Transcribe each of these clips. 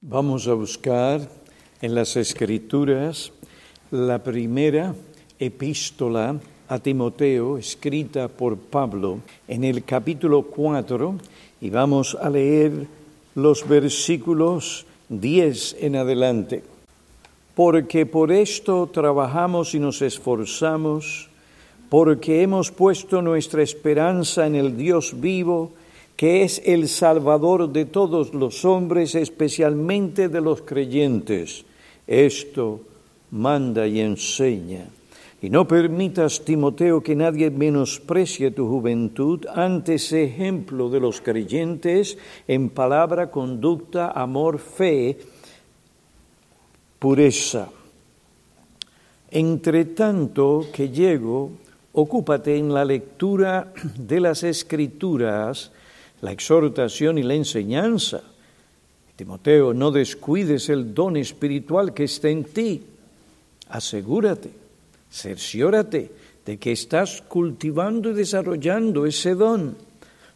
Vamos a buscar en las Escrituras la primera epístola a Timoteo escrita por Pablo en el capítulo 4 y vamos a leer los versículos 10 en adelante. Porque por esto trabajamos y nos esforzamos, porque hemos puesto nuestra esperanza en el Dios vivo, que es el Salvador de todos los hombres, especialmente de los creyentes. Esto manda y enseña. Y no permitas, Timoteo, que nadie menosprecie tu juventud, antes ejemplo de los creyentes en palabra, conducta, amor, fe, pureza. Entre tanto que llego, ocúpate en la lectura de las escrituras, la exhortación y la enseñanza. Timoteo, no descuides el don espiritual que está en ti. Asegúrate, cerciórate de que estás cultivando y desarrollando ese don.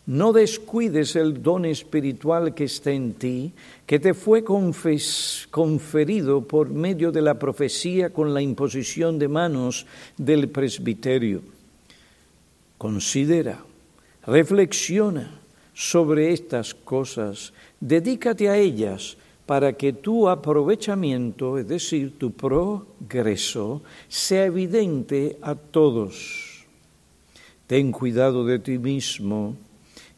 No descuides el don espiritual que está en ti, que te fue conferido por medio de la profecía con la imposición de manos del presbiterio. Considera, reflexiona sobre estas cosas, dedícate a ellas para que tu aprovechamiento, es decir, tu progreso, sea evidente a todos. Ten cuidado de ti mismo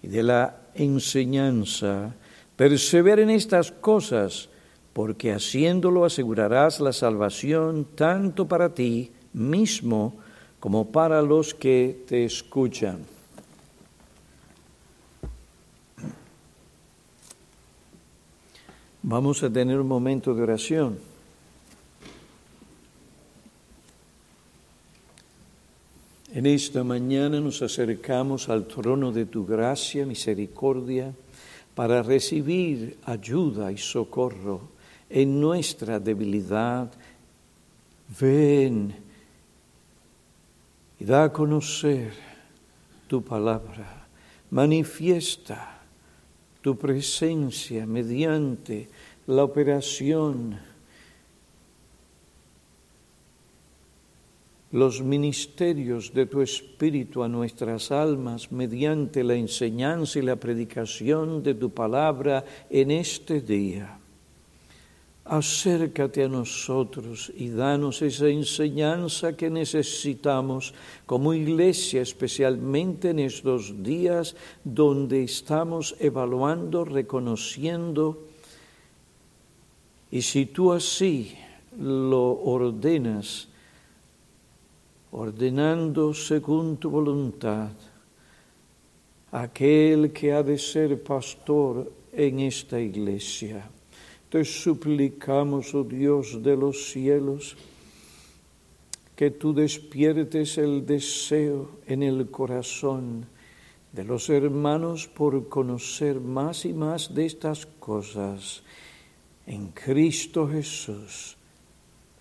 y de la enseñanza. Persevera en estas cosas, porque haciéndolo asegurarás la salvación tanto para ti mismo como para los que te escuchan. Vamos a tener un momento de oración. En esta mañana nos acercamos al trono de tu gracia, misericordia, para recibir ayuda y socorro en nuestra debilidad. Ven y da a conocer tu palabra. Manifiesta tu presencia mediante la operación, los ministerios de tu Espíritu a nuestras almas mediante la enseñanza y la predicación de tu palabra en este día. Acércate a nosotros y danos esa enseñanza que necesitamos como iglesia, especialmente en estos días donde estamos evaluando, reconociendo, y si tú así lo ordenas, ordenando según tu voluntad, aquel que ha de ser pastor en esta iglesia te suplicamos, oh Dios de los cielos, que tú despiertes el deseo en el corazón de los hermanos por conocer más y más de estas cosas. En Cristo Jesús,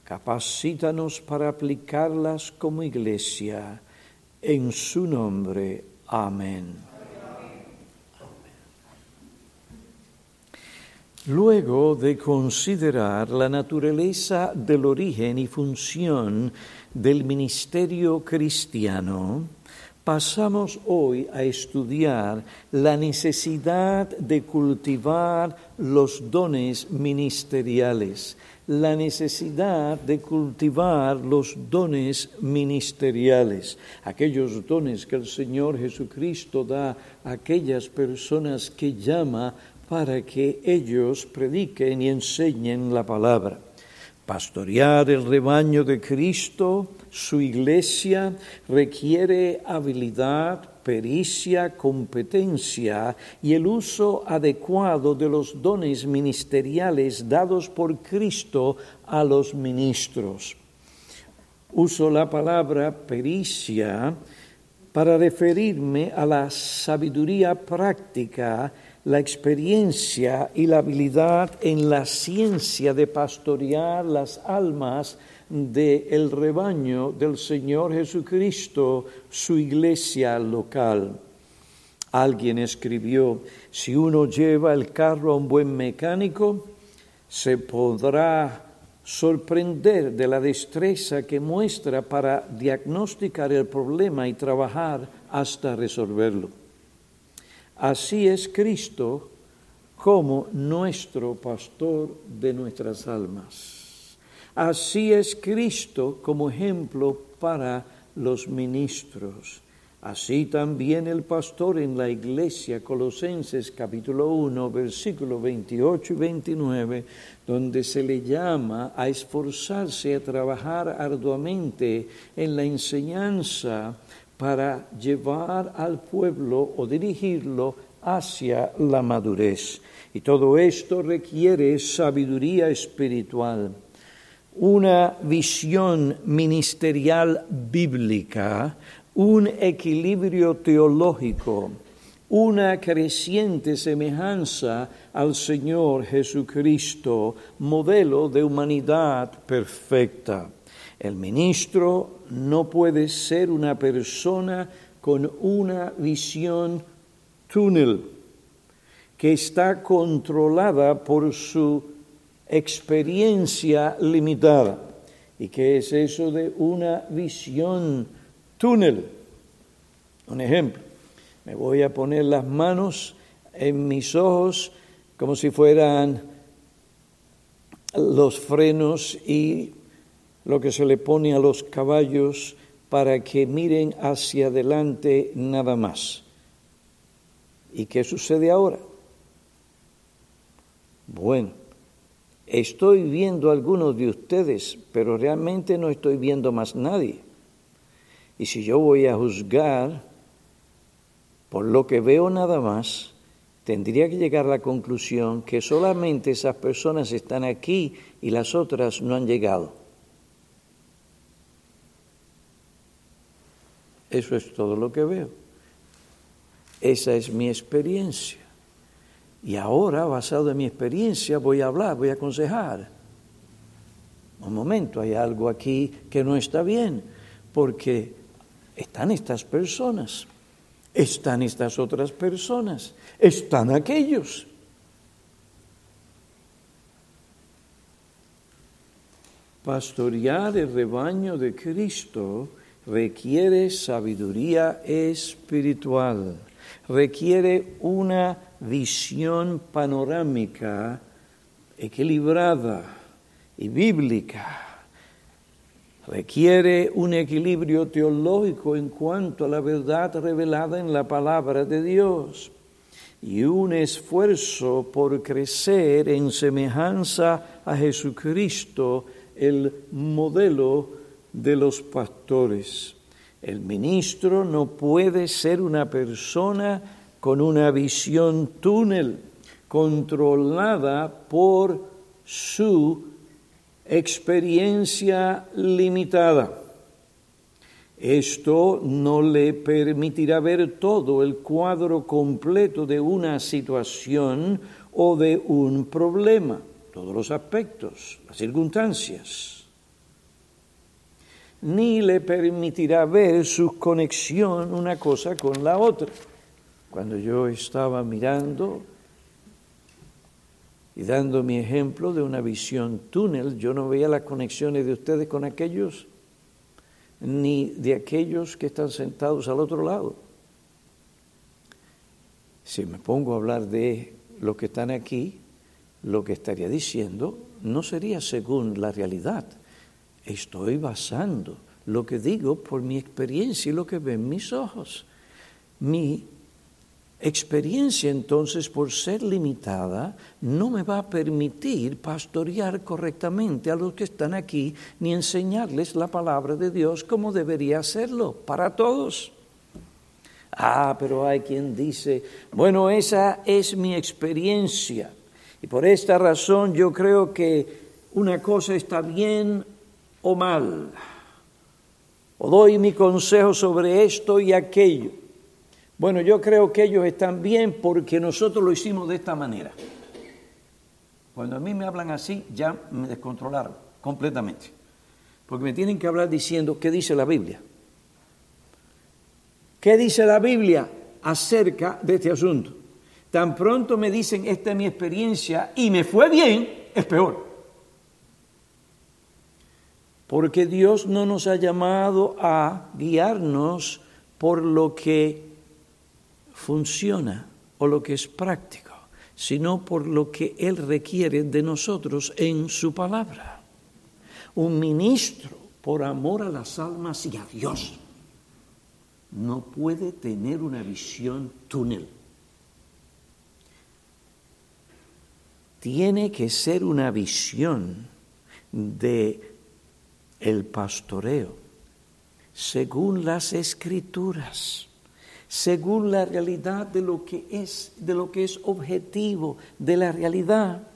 capacítanos para aplicarlas como iglesia. En su nombre. Amén. Luego de considerar la naturaleza del origen y función del ministerio cristiano, pasamos hoy a estudiar la necesidad de cultivar los dones ministeriales, la necesidad de cultivar los dones ministeriales, aquellos dones que el Señor Jesucristo da a aquellas personas que llama para que ellos prediquen y enseñen la palabra. Pastorear el rebaño de Cristo, su iglesia, requiere habilidad, pericia, competencia y el uso adecuado de los dones ministeriales dados por Cristo a los ministros. Uso la palabra pericia para referirme a la sabiduría práctica la experiencia y la habilidad en la ciencia de pastorear las almas del rebaño del Señor Jesucristo, su iglesia local. Alguien escribió, si uno lleva el carro a un buen mecánico, se podrá sorprender de la destreza que muestra para diagnosticar el problema y trabajar hasta resolverlo. Así es Cristo como nuestro pastor de nuestras almas. Así es Cristo como ejemplo para los ministros. Así también el pastor en la iglesia, Colosenses capítulo 1, versículos 28 y 29, donde se le llama a esforzarse, a trabajar arduamente en la enseñanza para llevar al pueblo o dirigirlo hacia la madurez. Y todo esto requiere sabiduría espiritual, una visión ministerial bíblica, un equilibrio teológico, una creciente semejanza al Señor Jesucristo, modelo de humanidad perfecta. El ministro no puede ser una persona con una visión túnel que está controlada por su experiencia limitada. ¿Y qué es eso de una visión túnel. Un ejemplo, me voy a poner las manos en mis ojos como si fueran los frenos y lo que se le pone a los caballos para que miren hacia adelante nada más. ¿Y qué sucede ahora? Bueno, estoy viendo a algunos de ustedes, pero realmente no estoy viendo más nadie. Y si yo voy a juzgar por lo que veo nada más, tendría que llegar a la conclusión que solamente esas personas están aquí y las otras no han llegado. Eso es todo lo que veo. Esa es mi experiencia. Y ahora, basado en mi experiencia, voy a hablar, voy a aconsejar. Un momento, hay algo aquí que no está bien, porque están estas personas, están estas otras personas, están aquellos. Pastorear el rebaño de Cristo requiere sabiduría espiritual, requiere una visión panorámica, equilibrada y bíblica requiere un equilibrio teológico en cuanto a la verdad revelada en la palabra de Dios y un esfuerzo por crecer en semejanza a Jesucristo, el modelo de los pastores. El ministro no puede ser una persona con una visión túnel, controlada por su experiencia limitada. Esto no le permitirá ver todo el cuadro completo de una situación o de un problema, todos los aspectos, las circunstancias. Ni le permitirá ver su conexión una cosa con la otra. Cuando yo estaba mirando y dando mi ejemplo de una visión túnel, yo no veía las conexiones de ustedes con aquellos, ni de aquellos que están sentados al otro lado. Si me pongo a hablar de los que están aquí, lo que estaría diciendo no sería según la realidad. Estoy basando lo que digo por mi experiencia y lo que ven mis ojos. Mi experiencia entonces, por ser limitada, no me va a permitir pastorear correctamente a los que están aquí, ni enseñarles la palabra de Dios como debería hacerlo para todos. Ah, pero hay quien dice, bueno, esa es mi experiencia. Y por esta razón yo creo que una cosa está bien o mal. O doy mi consejo sobre esto y aquello. Bueno, yo creo que ellos están bien porque nosotros lo hicimos de esta manera. Cuando a mí me hablan así, ya me descontrolaron completamente. Porque me tienen que hablar diciendo qué dice la Biblia. ¿Qué dice la Biblia acerca de este asunto? Tan pronto me dicen, esta es mi experiencia y me fue bien, es peor. Porque Dios no nos ha llamado a guiarnos por lo que funciona o lo que es práctico, sino por lo que Él requiere de nosotros en su palabra. Un ministro, por amor a las almas y a Dios, no puede tener una visión túnel. Tiene que ser una visión de el pastoreo según las escrituras, según la realidad de lo que es de lo que es objetivo de la realidad.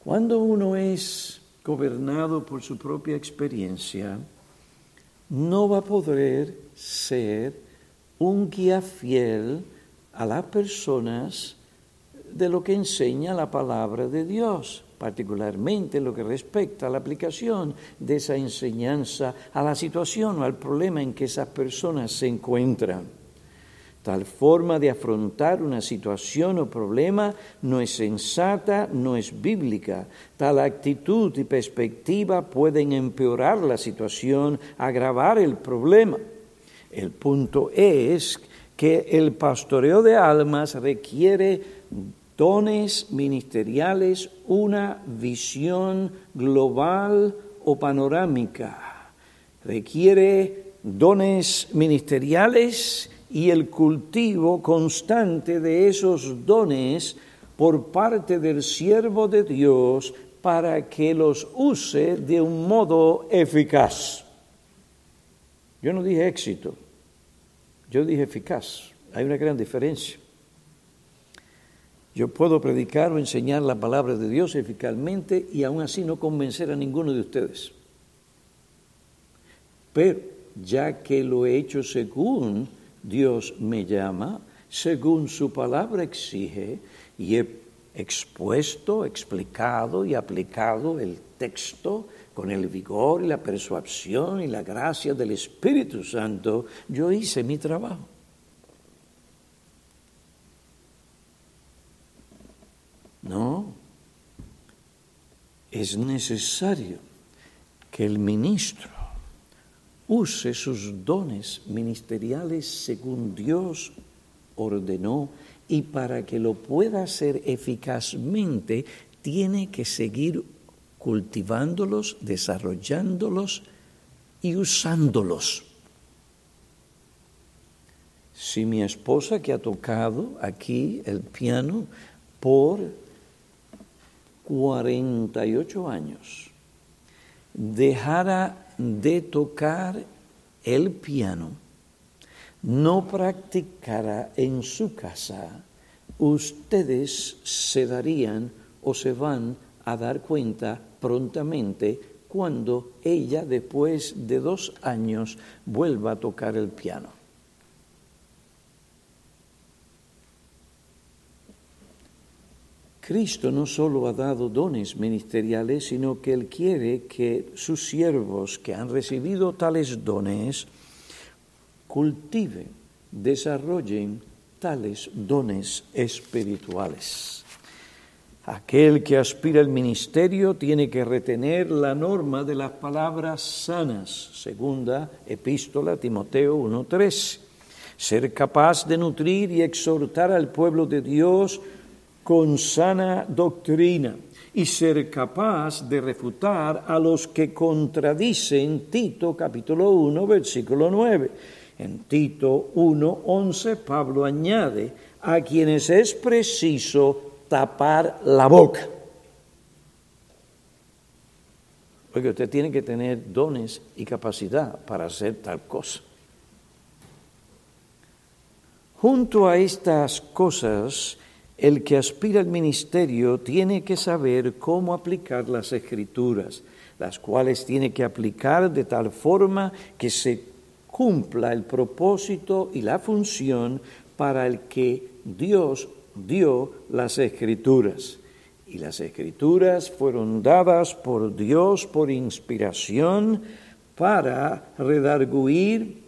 Cuando uno es gobernado por su propia experiencia, no va a poder ser un guía fiel a las personas de lo que enseña la palabra de Dios, particularmente lo que respecta a la aplicación de esa enseñanza a la situación o al problema en que esas personas se encuentran. Tal forma de afrontar una situación o problema no es sensata, no es bíblica. Tal actitud y perspectiva pueden empeorar la situación, agravar el problema. El punto es que el pastoreo de almas requiere dones ministeriales, una visión global o panorámica. Requiere dones ministeriales y el cultivo constante de esos dones por parte del siervo de Dios para que los use de un modo eficaz. Yo no dije éxito, yo dije eficaz. Hay una gran diferencia. Yo puedo predicar o enseñar la palabra de Dios eficazmente y aún así no convencer a ninguno de ustedes. Pero ya que lo he hecho según Dios me llama según su palabra exige y he expuesto, explicado y aplicado el texto con el vigor y la persuasión y la gracia del Espíritu Santo, yo hice mi trabajo. No, es necesario que el ministro use sus dones ministeriales según Dios ordenó y para que lo pueda hacer eficazmente tiene que seguir cultivándolos, desarrollándolos y usándolos. Si mi esposa que ha tocado aquí el piano por 48 años dejara de tocar el piano, no practicara en su casa, ustedes se darían o se van a dar cuenta prontamente cuando ella, después de dos años, vuelva a tocar el piano. Cristo no solo ha dado dones ministeriales, sino que Él quiere que sus siervos que han recibido tales dones cultiven, desarrollen tales dones espirituales. Aquel que aspira al ministerio tiene que retener la norma de las palabras sanas, segunda epístola Timoteo 1.3. Ser capaz de nutrir y exhortar al pueblo de Dios con sana doctrina y ser capaz de refutar a los que contradicen Tito capítulo 1 versículo 9. En Tito 1, 11 Pablo añade, a quienes es preciso tapar la boca. Oiga, usted tiene que tener dones y capacidad para hacer tal cosa. Junto a estas cosas, el que aspira al ministerio tiene que saber cómo aplicar las escrituras, las cuales tiene que aplicar de tal forma que se cumpla el propósito y la función para el que Dios dio las escrituras. Y las escrituras fueron dadas por Dios por inspiración para redarguir,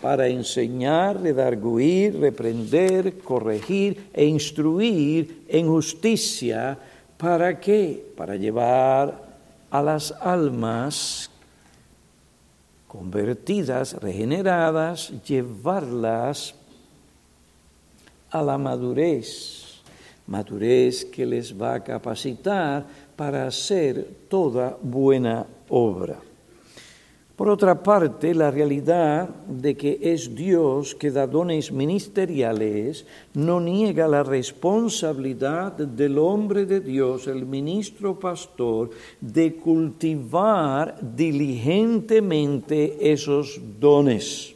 para enseñar, redarguir, reprender, corregir e instruir en justicia. ¿Para qué? Para llevar a las almas convertidas, regeneradas, llevarlas a la madurez, madurez que les va a capacitar para hacer toda buena obra. Por otra parte, la realidad de que es Dios que da dones ministeriales no niega la responsabilidad del hombre de Dios, el ministro pastor, de cultivar diligentemente esos dones.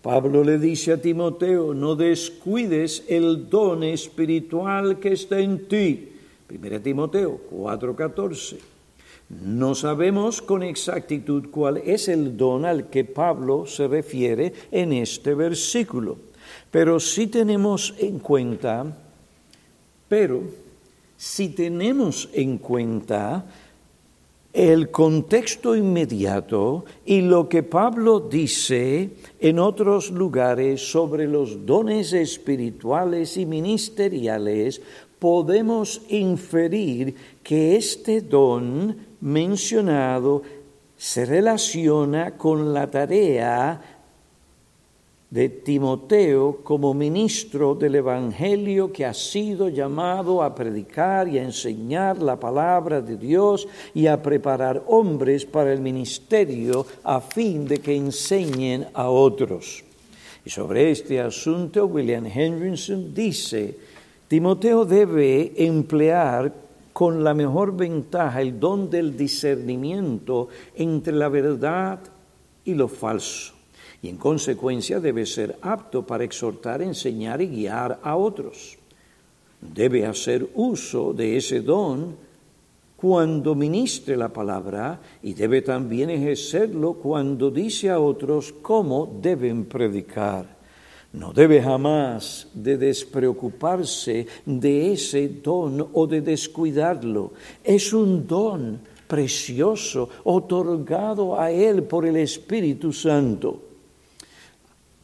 Pablo le dice a Timoteo, no descuides el don espiritual que está en ti. 1 Timoteo 4:14. No sabemos con exactitud cuál es el don al que Pablo se refiere en este versículo, pero si tenemos en cuenta, pero si tenemos en cuenta el contexto inmediato y lo que Pablo dice en otros lugares sobre los dones espirituales y ministeriales, podemos inferir que este don mencionado se relaciona con la tarea de Timoteo como ministro del Evangelio que ha sido llamado a predicar y a enseñar la palabra de Dios y a preparar hombres para el ministerio a fin de que enseñen a otros. Y sobre este asunto William Henderson dice, Timoteo debe emplear con la mejor ventaja el don del discernimiento entre la verdad y lo falso. Y en consecuencia debe ser apto para exhortar, enseñar y guiar a otros. Debe hacer uso de ese don cuando ministre la palabra y debe también ejercerlo cuando dice a otros cómo deben predicar. No debe jamás de despreocuparse de ese don o de descuidarlo. Es un don precioso otorgado a él por el Espíritu Santo.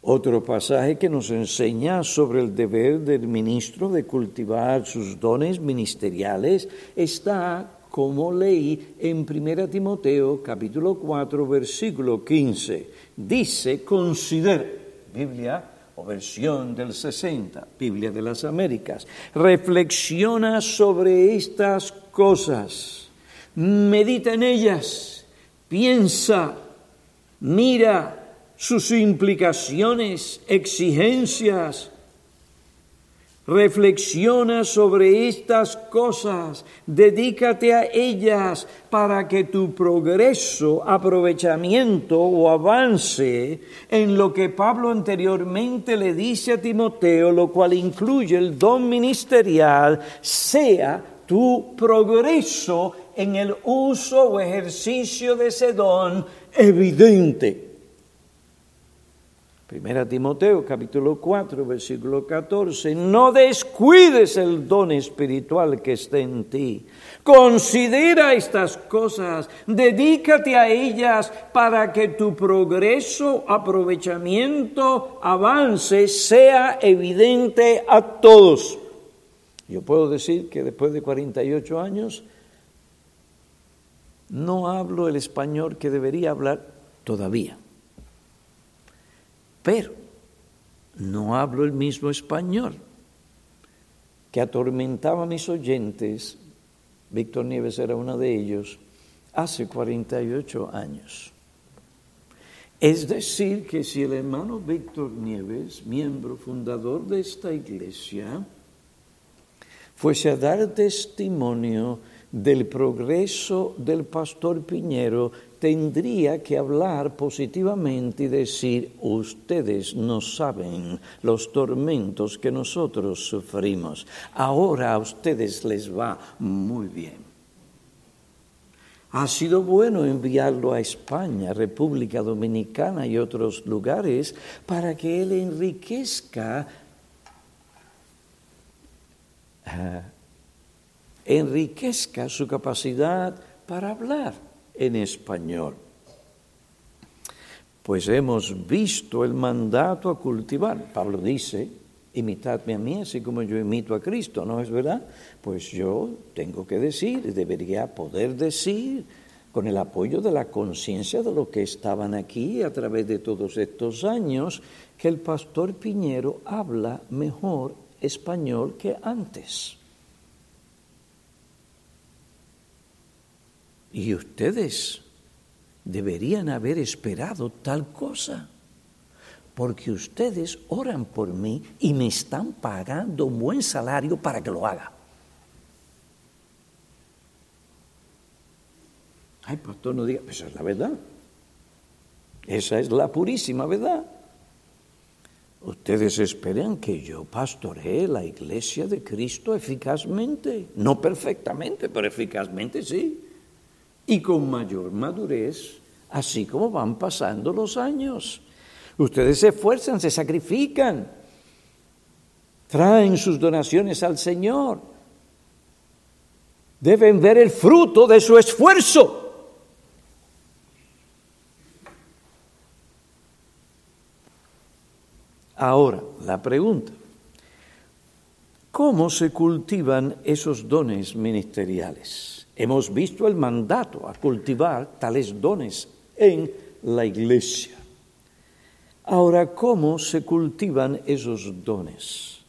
Otro pasaje que nos enseña sobre el deber del ministro de cultivar sus dones ministeriales está como ley en 1 Timoteo capítulo 4 versículo 15. Dice, considera, Biblia o versión del 60, Biblia de las Américas, reflexiona sobre estas cosas, medita en ellas, piensa, mira sus implicaciones, exigencias, Reflexiona sobre estas cosas, dedícate a ellas para que tu progreso, aprovechamiento o avance en lo que Pablo anteriormente le dice a Timoteo, lo cual incluye el don ministerial, sea tu progreso en el uso o ejercicio de ese don evidente. Primera Timoteo capítulo 4 versículo 14, no descuides el don espiritual que está en ti. Considera estas cosas, dedícate a ellas para que tu progreso, aprovechamiento, avance sea evidente a todos. Yo puedo decir que después de 48 años no hablo el español que debería hablar todavía pero no hablo el mismo español que atormentaba a mis oyentes, Víctor Nieves era uno de ellos, hace 48 años. Es decir, que si el hermano Víctor Nieves, miembro fundador de esta iglesia, fuese a dar testimonio del progreso del pastor Piñero, tendría que hablar positivamente y decir, ustedes no saben los tormentos que nosotros sufrimos. Ahora a ustedes les va muy bien. Ha sido bueno enviarlo a España, República Dominicana y otros lugares para que él enriquezca, ah, enriquezca su capacidad para hablar en español. pues hemos visto el mandato a cultivar. Pablo dice, imitadme a mí así como yo imito a Cristo, ¿no es verdad? Pues yo tengo que decir, debería poder decir, con el apoyo de la conciencia de los que estaban aquí a través de todos estos años, que el pastor Piñero habla mejor español que antes. Y ustedes deberían haber esperado tal cosa, porque ustedes oran por mí y me están pagando un buen salario para que lo haga. Ay, pastor, no diga, esa es la verdad. Esa es la purísima verdad. Ustedes esperan que yo pastoree la iglesia de Cristo eficazmente, no perfectamente, pero eficazmente sí, y con mayor madurez, así como van pasando los años. Ustedes se esfuerzan, se sacrifican, traen sus donaciones al Señor, deben ver el fruto de su esfuerzo. Ahora, la pregunta, ¿cómo se cultivan esos dones ministeriales? Hemos visto el mandato a cultivar tales dones en la iglesia. Ahora, ¿cómo se cultivan esos dones?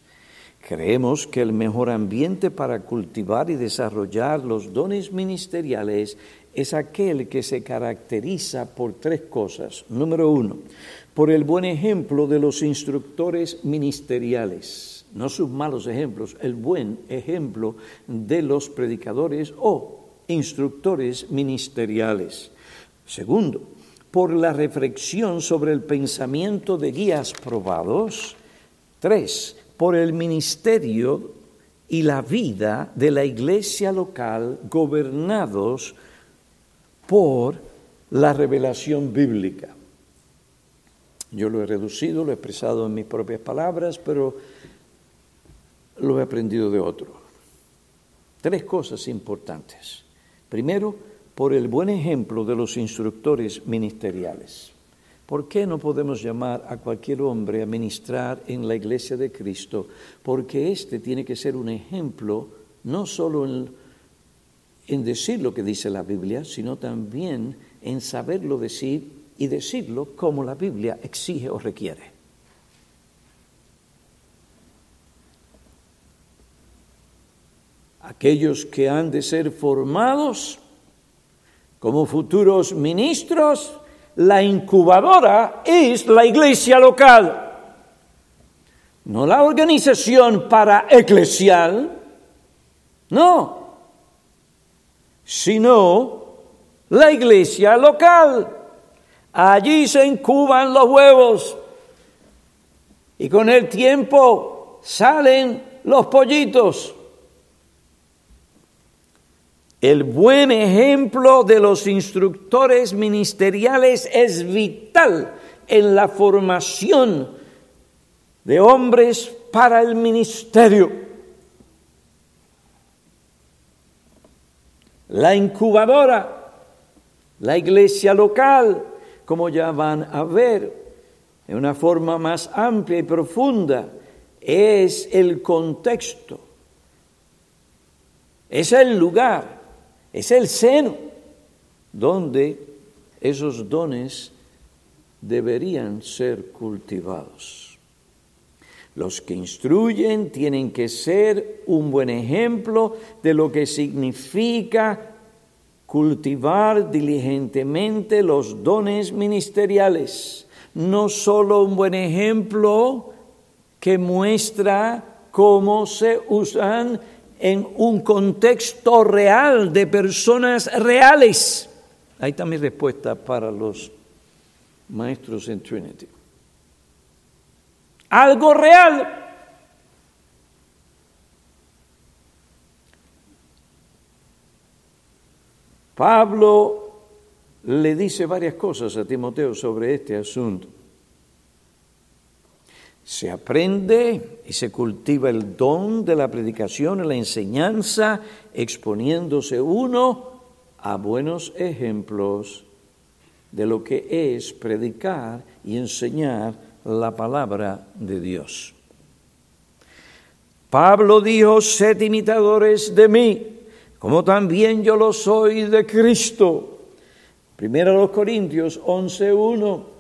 Creemos que el mejor ambiente para cultivar y desarrollar los dones ministeriales es aquel que se caracteriza por tres cosas. Número uno, por el buen ejemplo de los instructores ministeriales, no sus malos ejemplos, el buen ejemplo de los predicadores o instructores ministeriales. Segundo, por la reflexión sobre el pensamiento de guías probados. Tres, por el ministerio y la vida de la iglesia local gobernados por la revelación bíblica. Yo lo he reducido, lo he expresado en mis propias palabras, pero lo he aprendido de otro. Tres cosas importantes. Primero, por el buen ejemplo de los instructores ministeriales. ¿Por qué no podemos llamar a cualquier hombre a ministrar en la iglesia de Cristo? Porque éste tiene que ser un ejemplo no solo en, en decir lo que dice la Biblia, sino también en saberlo decir y decirlo como la Biblia exige o requiere. Aquellos que han de ser formados como futuros ministros, la incubadora es la iglesia local, no la organización para eclesial, no, sino la iglesia local. Allí se incuban los huevos y con el tiempo salen los pollitos. El buen ejemplo de los instructores ministeriales es vital en la formación de hombres para el ministerio. La incubadora, la iglesia local, como ya van a ver en una forma más amplia y profunda, es el contexto, es el lugar, es el seno donde esos dones deberían ser cultivados. Los que instruyen tienen que ser un buen ejemplo de lo que significa cultivar diligentemente los dones ministeriales, no solo un buen ejemplo que muestra cómo se usan en un contexto real de personas reales. Ahí está mi respuesta para los maestros en Trinity. Algo real Pablo le dice varias cosas a Timoteo sobre este asunto. Se aprende y se cultiva el don de la predicación y la enseñanza, exponiéndose uno a buenos ejemplos de lo que es predicar y enseñar la palabra de Dios. Pablo dijo, sed imitadores de mí, como también yo lo soy de Cristo. Primero los Corintios 11.1,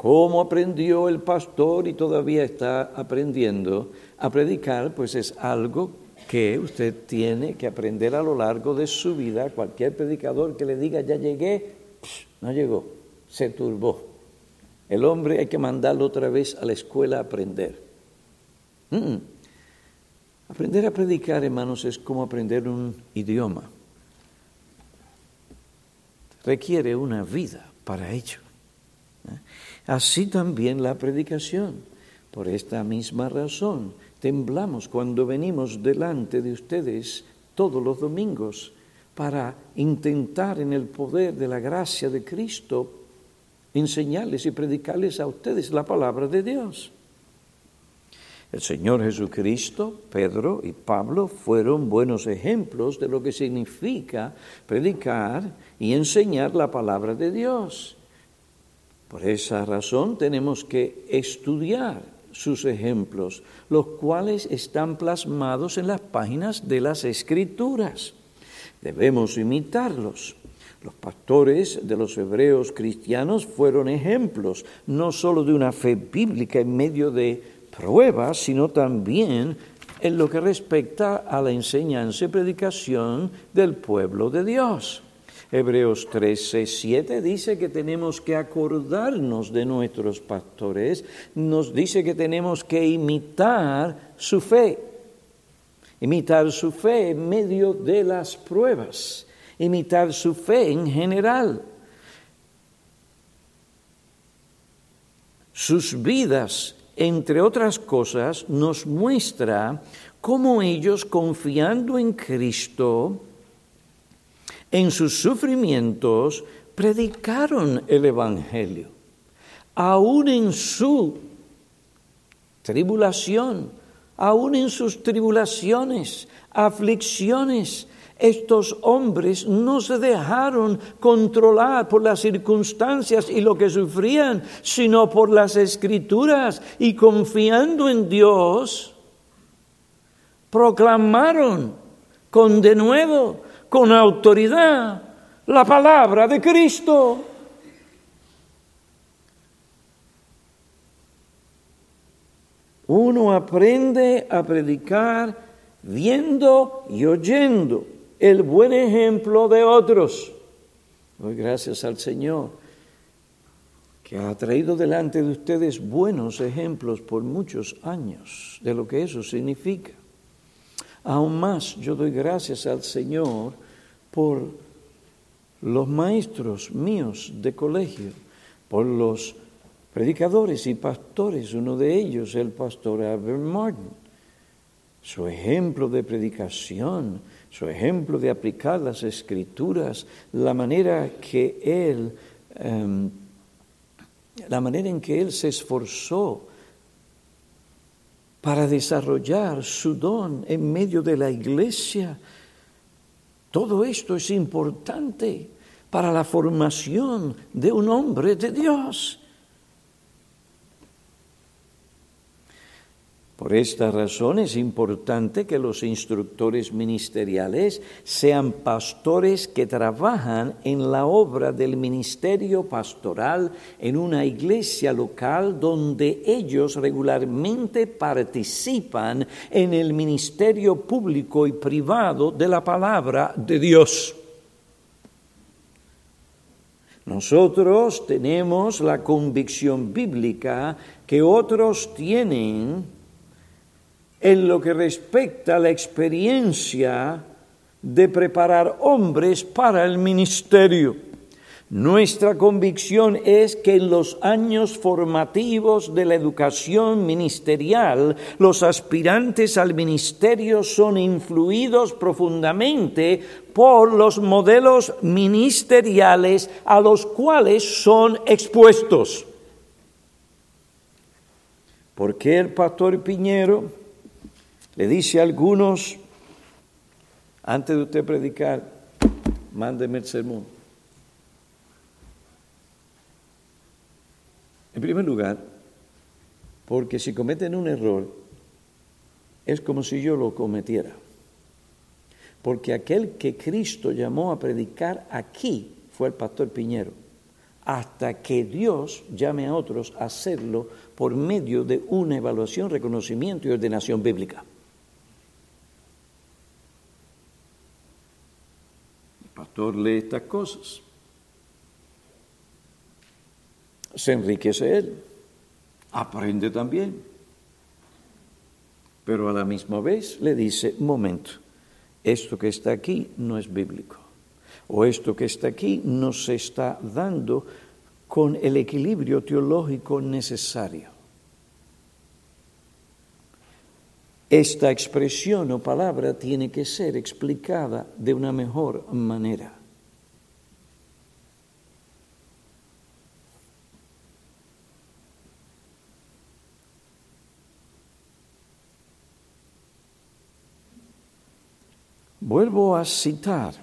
cómo aprendió el pastor y todavía está aprendiendo a predicar, pues es algo que usted tiene que aprender a lo largo de su vida. Cualquier predicador que le diga, ya llegué, no llegó, se turbó. El hombre hay que mandarlo otra vez a la escuela a aprender. Aprender a predicar, hermanos, es como aprender un idioma. Requiere una vida para ello. ¿eh? Así también la predicación. Por esta misma razón, temblamos cuando venimos delante de ustedes todos los domingos para intentar en el poder de la gracia de Cristo enseñarles y predicarles a ustedes la palabra de Dios. El Señor Jesucristo, Pedro y Pablo fueron buenos ejemplos de lo que significa predicar y enseñar la palabra de Dios. Por esa razón tenemos que estudiar sus ejemplos, los cuales están plasmados en las páginas de las Escrituras. Debemos imitarlos. Los pastores de los hebreos cristianos fueron ejemplos, no solo de una fe bíblica en medio de pruebas, sino también en lo que respecta a la enseñanza y predicación del pueblo de Dios. Hebreos 13, 7 dice que tenemos que acordarnos de nuestros pastores, nos dice que tenemos que imitar su fe, imitar su fe en medio de las pruebas, imitar su fe en general. Sus vidas entre otras cosas, nos muestra cómo ellos, confiando en Cristo, en sus sufrimientos, predicaron el Evangelio, aún en su tribulación, aún en sus tribulaciones, aflicciones, estos hombres no se dejaron controlar por las circunstancias y lo que sufrían, sino por las escrituras. Y confiando en Dios, proclamaron con de nuevo, con autoridad, la palabra de Cristo. Uno aprende a predicar viendo y oyendo el buen ejemplo de otros. Doy gracias al Señor que ha traído delante de ustedes buenos ejemplos por muchos años de lo que eso significa. Aún más yo doy gracias al Señor por los maestros míos de colegio, por los predicadores y pastores, uno de ellos el pastor Albert Martin, su ejemplo de predicación, su ejemplo de aplicar las escrituras, la manera que él, em, la manera en que él se esforzó para desarrollar su don en medio de la iglesia. Todo esto es importante para la formación de un hombre de Dios. Por esta razón es importante que los instructores ministeriales sean pastores que trabajan en la obra del ministerio pastoral en una iglesia local donde ellos regularmente participan en el ministerio público y privado de la palabra de Dios. Nosotros tenemos la convicción bíblica que otros tienen en lo que respecta a la experiencia de preparar hombres para el ministerio. Nuestra convicción es que en los años formativos de la educación ministerial, los aspirantes al ministerio son influidos profundamente por los modelos ministeriales a los cuales son expuestos. ¿Por qué el pastor Piñero le dice a algunos, antes de usted predicar, mándeme el sermón. En primer lugar, porque si cometen un error, es como si yo lo cometiera. Porque aquel que Cristo llamó a predicar aquí fue el pastor Piñero, hasta que Dios llame a otros a hacerlo por medio de una evaluación, reconocimiento y ordenación bíblica. Pastor lee estas cosas, se enriquece él, aprende también, pero a la misma vez le dice, momento, esto que está aquí no es bíblico, o esto que está aquí no se está dando con el equilibrio teológico necesario. Esta expresión o palabra tiene que ser explicada de una mejor manera. Vuelvo a citar.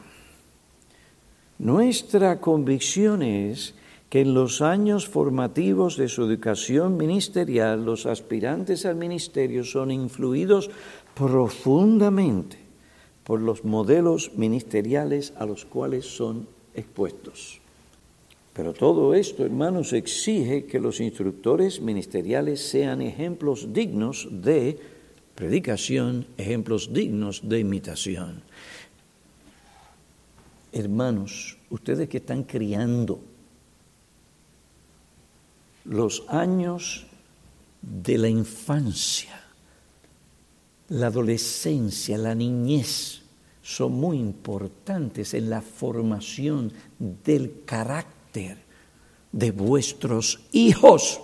Nuestra convicción es que en los años formativos de su educación ministerial los aspirantes al ministerio son influidos profundamente por los modelos ministeriales a los cuales son expuestos. Pero todo esto, hermanos, exige que los instructores ministeriales sean ejemplos dignos de predicación, ejemplos dignos de imitación. Hermanos, ustedes que están criando los años de la infancia, la adolescencia, la niñez, son muy importantes en la formación del carácter de vuestros hijos.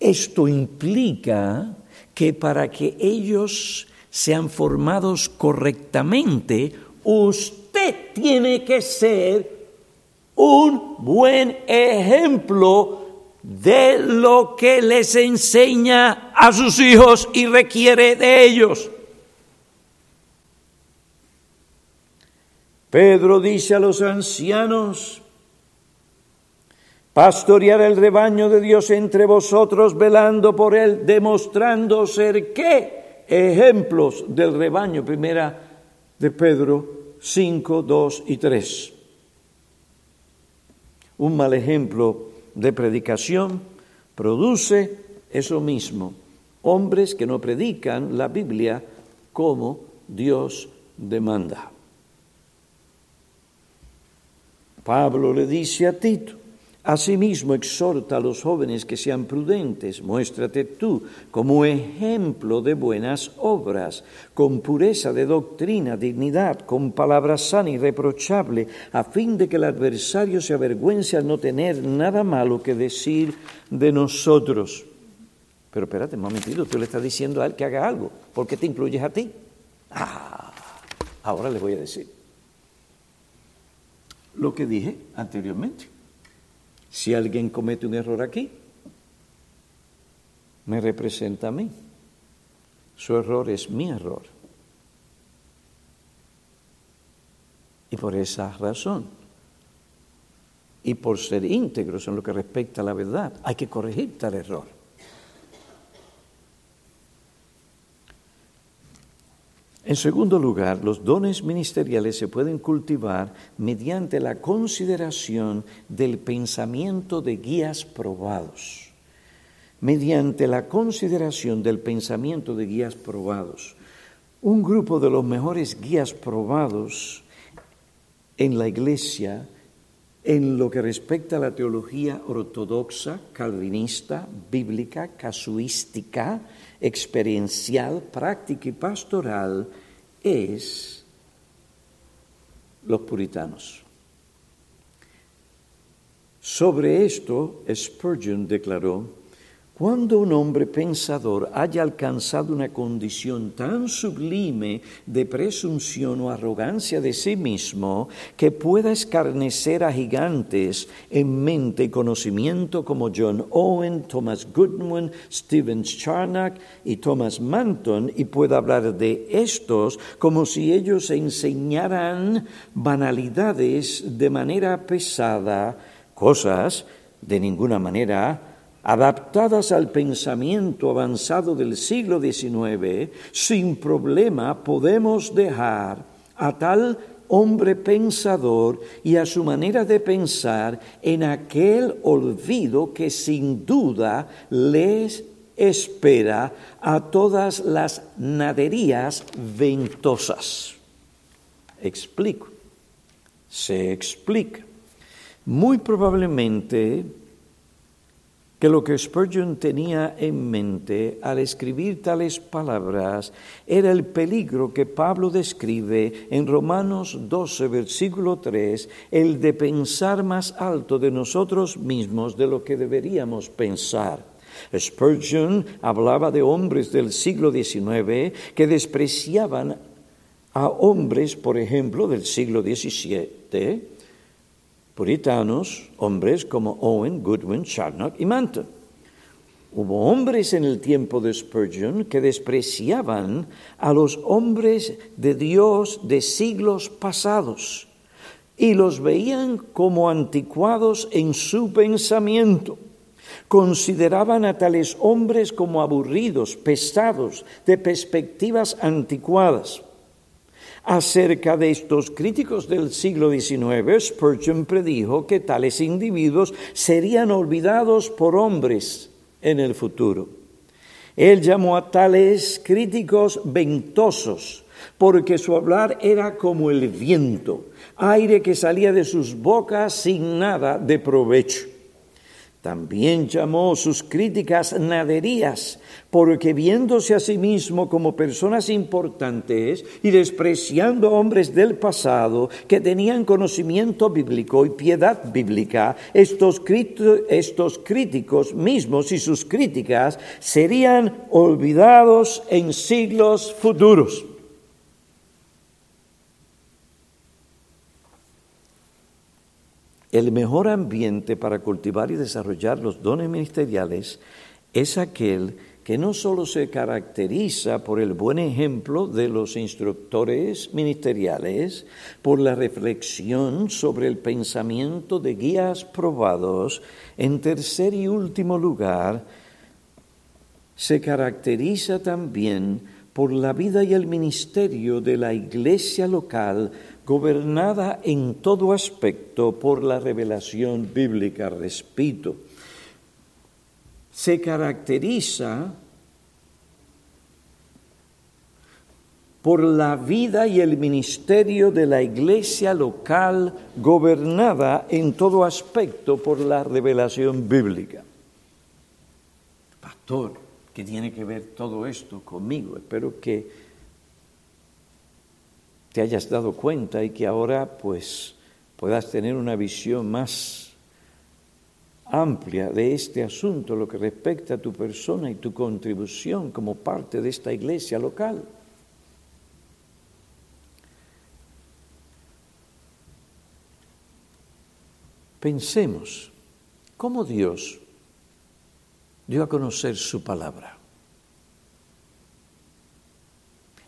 Esto implica que para que ellos sean formados correctamente, usted tiene que ser un buen ejemplo de lo que les enseña a sus hijos y requiere de ellos. Pedro dice a los ancianos, pastorear el rebaño de Dios entre vosotros, velando por él, demostrando ser qué ejemplos del rebaño. Primera de Pedro 5, 2 y 3. Un mal ejemplo de predicación produce eso mismo, hombres que no predican la Biblia como Dios demanda. Pablo le dice a Tito, Asimismo, exhorta a los jóvenes que sean prudentes, muéstrate tú como ejemplo de buenas obras, con pureza de doctrina, dignidad, con palabra sana y reprochable, a fin de que el adversario se avergüence al no tener nada malo que decir de nosotros. Pero espérate un momentito, tú le estás diciendo a él que haga algo, ¿por qué te incluyes a ti? Ah, ahora le voy a decir lo que dije anteriormente. Si alguien comete un error aquí, me representa a mí. Su error es mi error. Y por esa razón, y por ser íntegros en lo que respecta a la verdad, hay que corregir tal error. En segundo lugar, los dones ministeriales se pueden cultivar mediante la consideración del pensamiento de guías probados. Mediante la consideración del pensamiento de guías probados. Un grupo de los mejores guías probados en la iglesia en lo que respecta a la teología ortodoxa, calvinista, bíblica, casuística, experiencial, práctica y pastoral, es los puritanos. Sobre esto, Spurgeon declaró, cuando un hombre pensador haya alcanzado una condición tan sublime de presunción o arrogancia de sí mismo que pueda escarnecer a gigantes en mente y conocimiento como John Owen, Thomas Goodwin, Stephen Charnock y Thomas Manton y pueda hablar de estos como si ellos enseñaran banalidades de manera pesada, cosas de ninguna manera adaptadas al pensamiento avanzado del siglo XIX, sin problema podemos dejar a tal hombre pensador y a su manera de pensar en aquel olvido que sin duda les espera a todas las naderías ventosas. Explico. Se explica. Muy probablemente que lo que Spurgeon tenía en mente al escribir tales palabras era el peligro que Pablo describe en Romanos 12, versículo 3, el de pensar más alto de nosotros mismos de lo que deberíamos pensar. Spurgeon hablaba de hombres del siglo XIX que despreciaban a hombres, por ejemplo, del siglo XVII, puritanos, hombres como Owen, Goodwin, Charnock y Manton. Hubo hombres en el tiempo de Spurgeon que despreciaban a los hombres de Dios de siglos pasados y los veían como anticuados en su pensamiento. Consideraban a tales hombres como aburridos, pesados, de perspectivas anticuadas. Acerca de estos críticos del siglo XIX, Spurgeon predijo que tales individuos serían olvidados por hombres en el futuro. Él llamó a tales críticos ventosos, porque su hablar era como el viento, aire que salía de sus bocas sin nada de provecho. También llamó sus críticas naderías, porque viéndose a sí mismo como personas importantes y despreciando hombres del pasado que tenían conocimiento bíblico y piedad bíblica, estos, estos críticos mismos y sus críticas serían olvidados en siglos futuros. El mejor ambiente para cultivar y desarrollar los dones ministeriales es aquel que no solo se caracteriza por el buen ejemplo de los instructores ministeriales, por la reflexión sobre el pensamiento de guías probados, en tercer y último lugar, se caracteriza también por la vida y el ministerio de la iglesia local gobernada en todo aspecto por la revelación bíblica, repito, se caracteriza por la vida y el ministerio de la iglesia local gobernada en todo aspecto por la revelación bíblica. Pastor, ¿qué tiene que ver todo esto conmigo? Espero que te hayas dado cuenta y que ahora pues puedas tener una visión más amplia de este asunto, lo que respecta a tu persona y tu contribución como parte de esta iglesia local. Pensemos cómo Dios dio a conocer su palabra.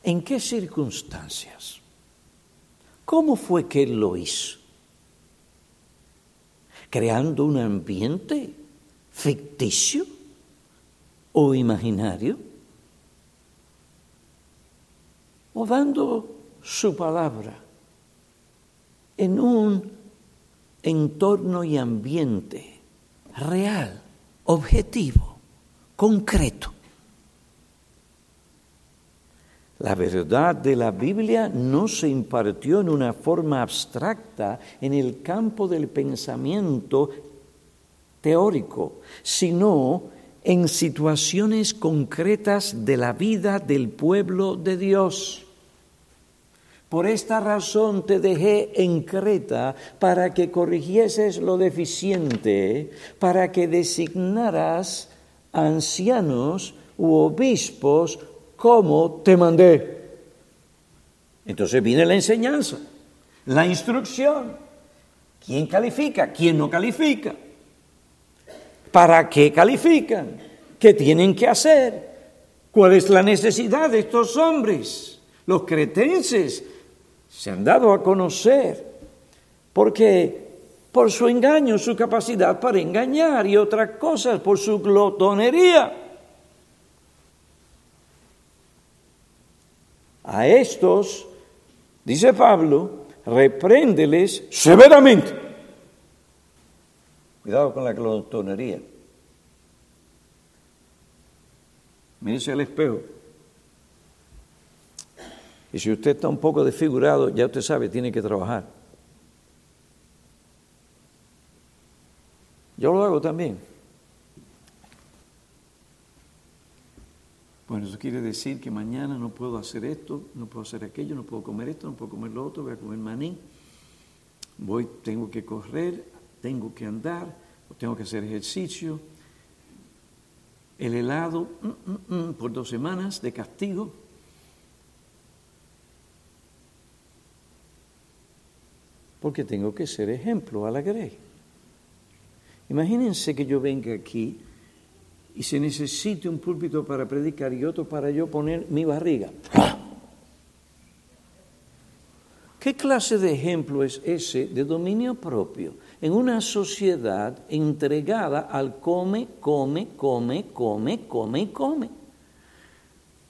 ¿En qué circunstancias? ¿Cómo fue que él lo hizo? ¿Creando un ambiente ficticio o imaginario? ¿O dando su palabra en un entorno y ambiente real, objetivo, concreto? La verdad de la Biblia no se impartió en una forma abstracta en el campo del pensamiento teórico, sino en situaciones concretas de la vida del pueblo de Dios. Por esta razón te dejé en Creta para que corrigieses lo deficiente, para que designaras ancianos u obispos como te mandé. Entonces viene la enseñanza, la instrucción. ¿Quién califica? ¿Quién no califica? ¿Para qué califican? ¿Qué tienen que hacer? ¿Cuál es la necesidad de estos hombres? Los cretenses se han dado a conocer porque por su engaño, su capacidad para engañar y otras cosas, por su glotonería. A estos, dice Pablo, repréndeles severamente. Cuidado con la glotonería. Mírese al espejo. Y si usted está un poco desfigurado, ya usted sabe, tiene que trabajar. Yo lo hago también. Bueno, eso quiere decir que mañana no puedo hacer esto, no puedo hacer aquello, no puedo comer esto, no puedo comer lo otro, voy a comer maní. Voy, tengo que correr, tengo que andar, tengo que hacer ejercicio. El helado mm, mm, mm, por dos semanas de castigo. Porque tengo que ser ejemplo a la grey. Imagínense que yo venga aquí y se necesite un púlpito para predicar y otro para yo poner mi barriga. ¿Qué clase de ejemplo es ese de dominio propio en una sociedad entregada al come, come, come, come, come y come?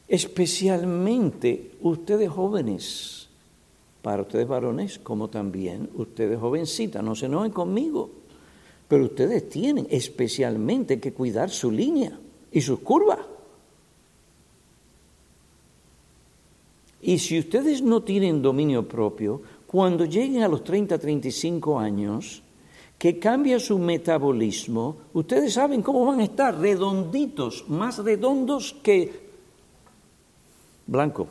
Especialmente ustedes jóvenes, para ustedes varones como también ustedes jovencitas, no se enojen conmigo. Pero ustedes tienen especialmente que cuidar su línea y sus curvas. Y si ustedes no tienen dominio propio, cuando lleguen a los 30, 35 años, que cambia su metabolismo, ustedes saben cómo van a estar redonditos, más redondos que blanco.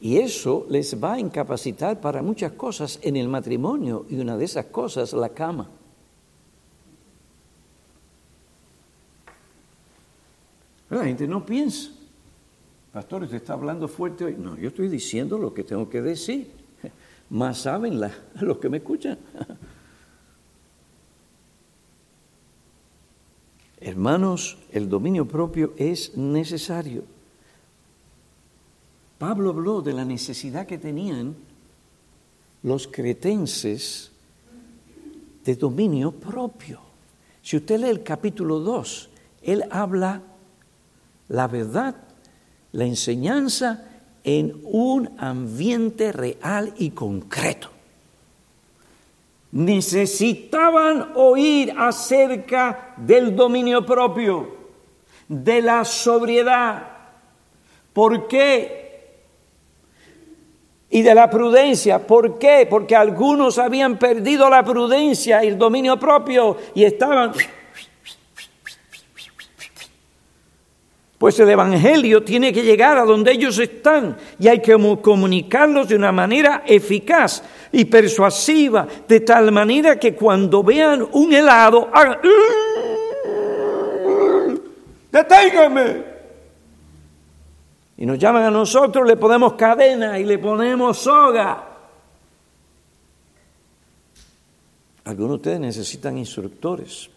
Y eso les va a incapacitar para muchas cosas en el matrimonio y una de esas cosas la cama. La gente no piensa. Pastor, ¿usted está hablando fuerte hoy? No, yo estoy diciendo lo que tengo que decir. Más saben los que me escuchan. Hermanos, el dominio propio es necesario. Pablo habló de la necesidad que tenían los cretenses de dominio propio. Si usted lee el capítulo 2, él habla la verdad, la enseñanza en un ambiente real y concreto. Necesitaban oír acerca del dominio propio, de la sobriedad. ¿Por qué? Y de la prudencia. ¿Por qué? Porque algunos habían perdido la prudencia y el dominio propio y estaban... Pues el Evangelio tiene que llegar a donde ellos están y hay que comunicarlos de una manera eficaz y persuasiva, de tal manera que cuando vean un helado hagan... ¡Deténgame! Y nos llaman a nosotros, le ponemos cadena y le ponemos soga. Algunos de ustedes necesitan instructores.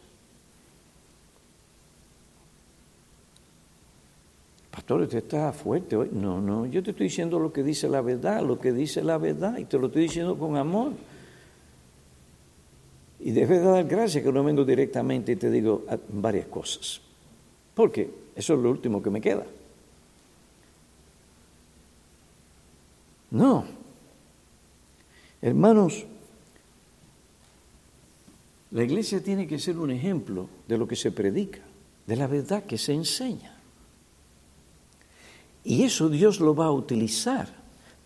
Pastor, usted está fuerte hoy. No, no, yo te estoy diciendo lo que dice la verdad, lo que dice la verdad, y te lo estoy diciendo con amor. Y debes dar gracias que no vengo directamente y te digo varias cosas. Porque eso es lo último que me queda. No. Hermanos, la iglesia tiene que ser un ejemplo de lo que se predica, de la verdad que se enseña. Y eso Dios lo va a utilizar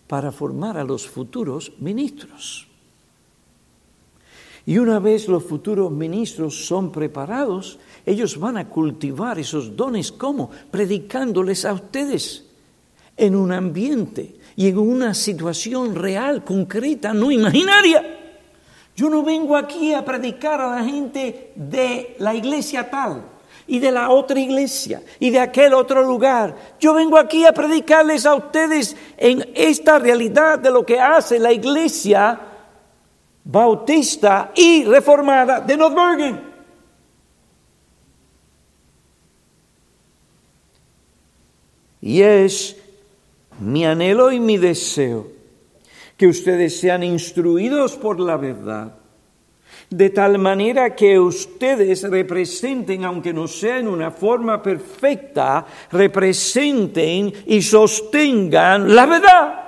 para formar a los futuros ministros. Y una vez los futuros ministros son preparados, ellos van a cultivar esos dones como predicándoles a ustedes en un ambiente y en una situación real, concreta, no imaginaria. Yo no vengo aquí a predicar a la gente de la iglesia tal y de la otra iglesia y de aquel otro lugar. Yo vengo aquí a predicarles a ustedes en esta realidad de lo que hace la iglesia bautista y reformada de North Bergen. Y es mi anhelo y mi deseo, que ustedes sean instruidos por la verdad, de tal manera que ustedes representen, aunque no sea en una forma perfecta, representen y sostengan la verdad.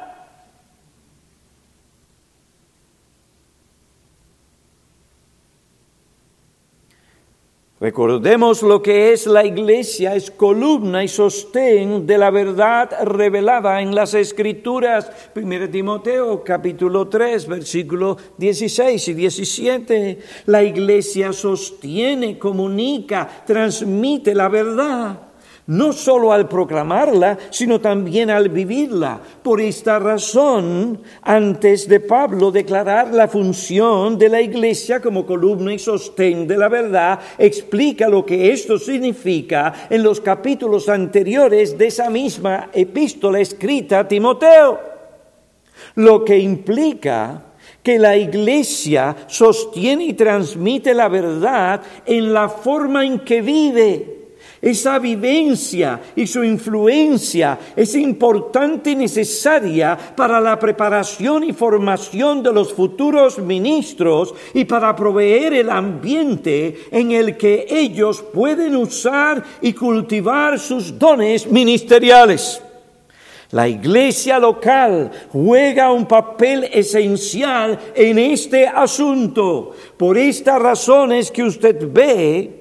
Recordemos lo que es la iglesia, es columna y sostén de la verdad revelada en las escrituras. 1 Timoteo capítulo 3, versículo 16 y 17. La iglesia sostiene, comunica, transmite la verdad no solo al proclamarla, sino también al vivirla. Por esta razón, antes de Pablo declarar la función de la iglesia como columna y sostén de la verdad, explica lo que esto significa en los capítulos anteriores de esa misma epístola escrita a Timoteo. Lo que implica que la iglesia sostiene y transmite la verdad en la forma en que vive esa vivencia y su influencia es importante y necesaria para la preparación y formación de los futuros ministros y para proveer el ambiente en el que ellos pueden usar y cultivar sus dones ministeriales. La iglesia local juega un papel esencial en este asunto. Por estas razones que usted ve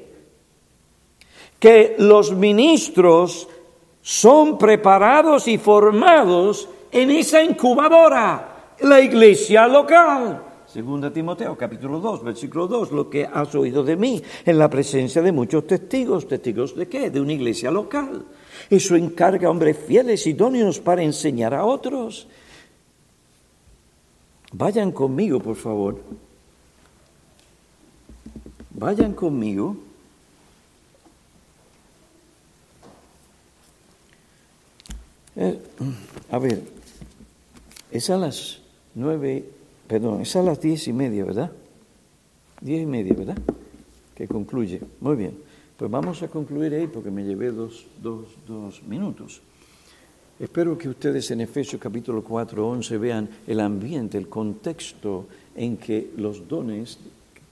que los ministros son preparados y formados en esa incubadora, la iglesia local. Segunda Timoteo, capítulo 2, versículo 2, lo que has oído de mí en la presencia de muchos testigos. ¿Testigos de qué? De una iglesia local. Eso encarga a hombres fieles, idóneos para enseñar a otros. Vayan conmigo, por favor. Vayan conmigo Eh, a ver, es a las nueve, perdón, es a las diez y media, ¿verdad? Diez y media, ¿verdad? Que concluye. Muy bien. Pues vamos a concluir ahí porque me llevé dos, dos, dos minutos. Espero que ustedes en Efesios capítulo 4, 11 vean el ambiente, el contexto en que los dones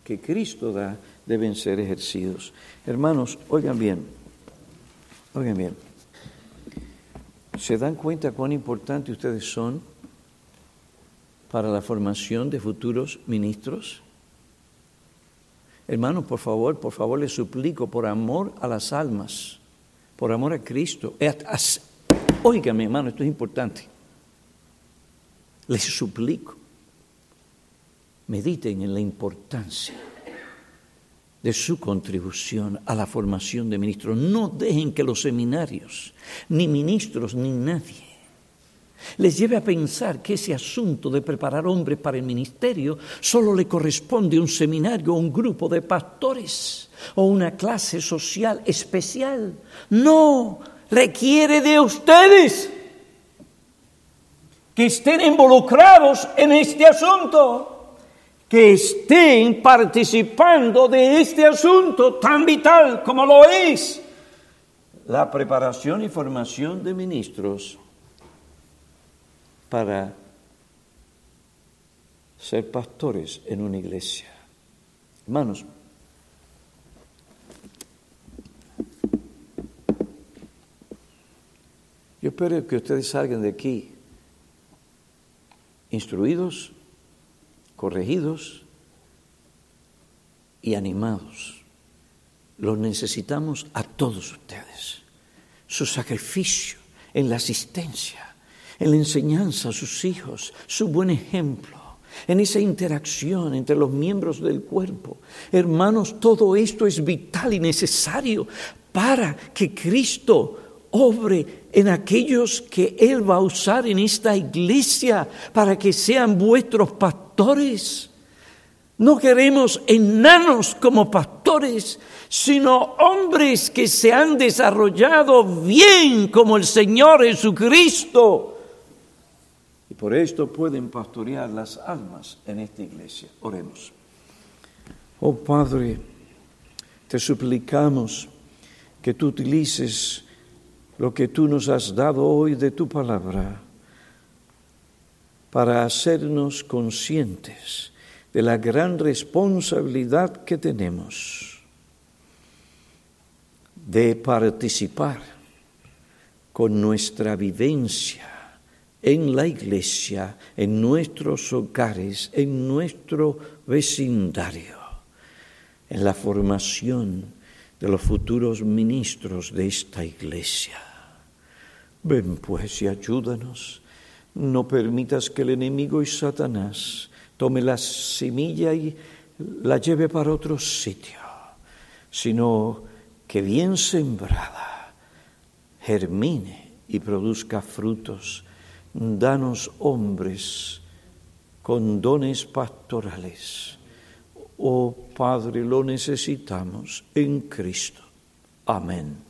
que Cristo da deben ser ejercidos. Hermanos, oigan bien, oigan bien. ¿Se dan cuenta cuán importantes ustedes son para la formación de futuros ministros? Hermanos, por favor, por favor les suplico, por amor a las almas, por amor a Cristo. Óigame, hermano, esto es importante. Les suplico, mediten en la importancia de su contribución a la formación de ministros. No dejen que los seminarios, ni ministros, ni nadie, les lleve a pensar que ese asunto de preparar hombres para el ministerio solo le corresponde a un seminario o un grupo de pastores o una clase social especial. No, requiere de ustedes que estén involucrados en este asunto que estén participando de este asunto tan vital como lo es la preparación y formación de ministros para ser pastores en una iglesia. Hermanos, yo espero que ustedes salgan de aquí instruidos corregidos y animados. Los necesitamos a todos ustedes. Su sacrificio en la asistencia, en la enseñanza a sus hijos, su buen ejemplo, en esa interacción entre los miembros del cuerpo. Hermanos, todo esto es vital y necesario para que Cristo obre en aquellos que Él va a usar en esta iglesia para que sean vuestros pastores. No queremos enanos como pastores, sino hombres que se han desarrollado bien como el Señor Jesucristo. Y por esto pueden pastorear las almas en esta iglesia. Oremos. Oh Padre, te suplicamos que tú utilices lo que tú nos has dado hoy de tu palabra para hacernos conscientes de la gran responsabilidad que tenemos de participar con nuestra vivencia en la iglesia, en nuestros hogares, en nuestro vecindario, en la formación de los futuros ministros de esta iglesia. Ven pues y ayúdanos. No permitas que el enemigo y Satanás tome la semilla y la lleve para otro sitio, sino que bien sembrada germine y produzca frutos. Danos hombres con dones pastorales. Oh Padre, lo necesitamos en Cristo. Amén.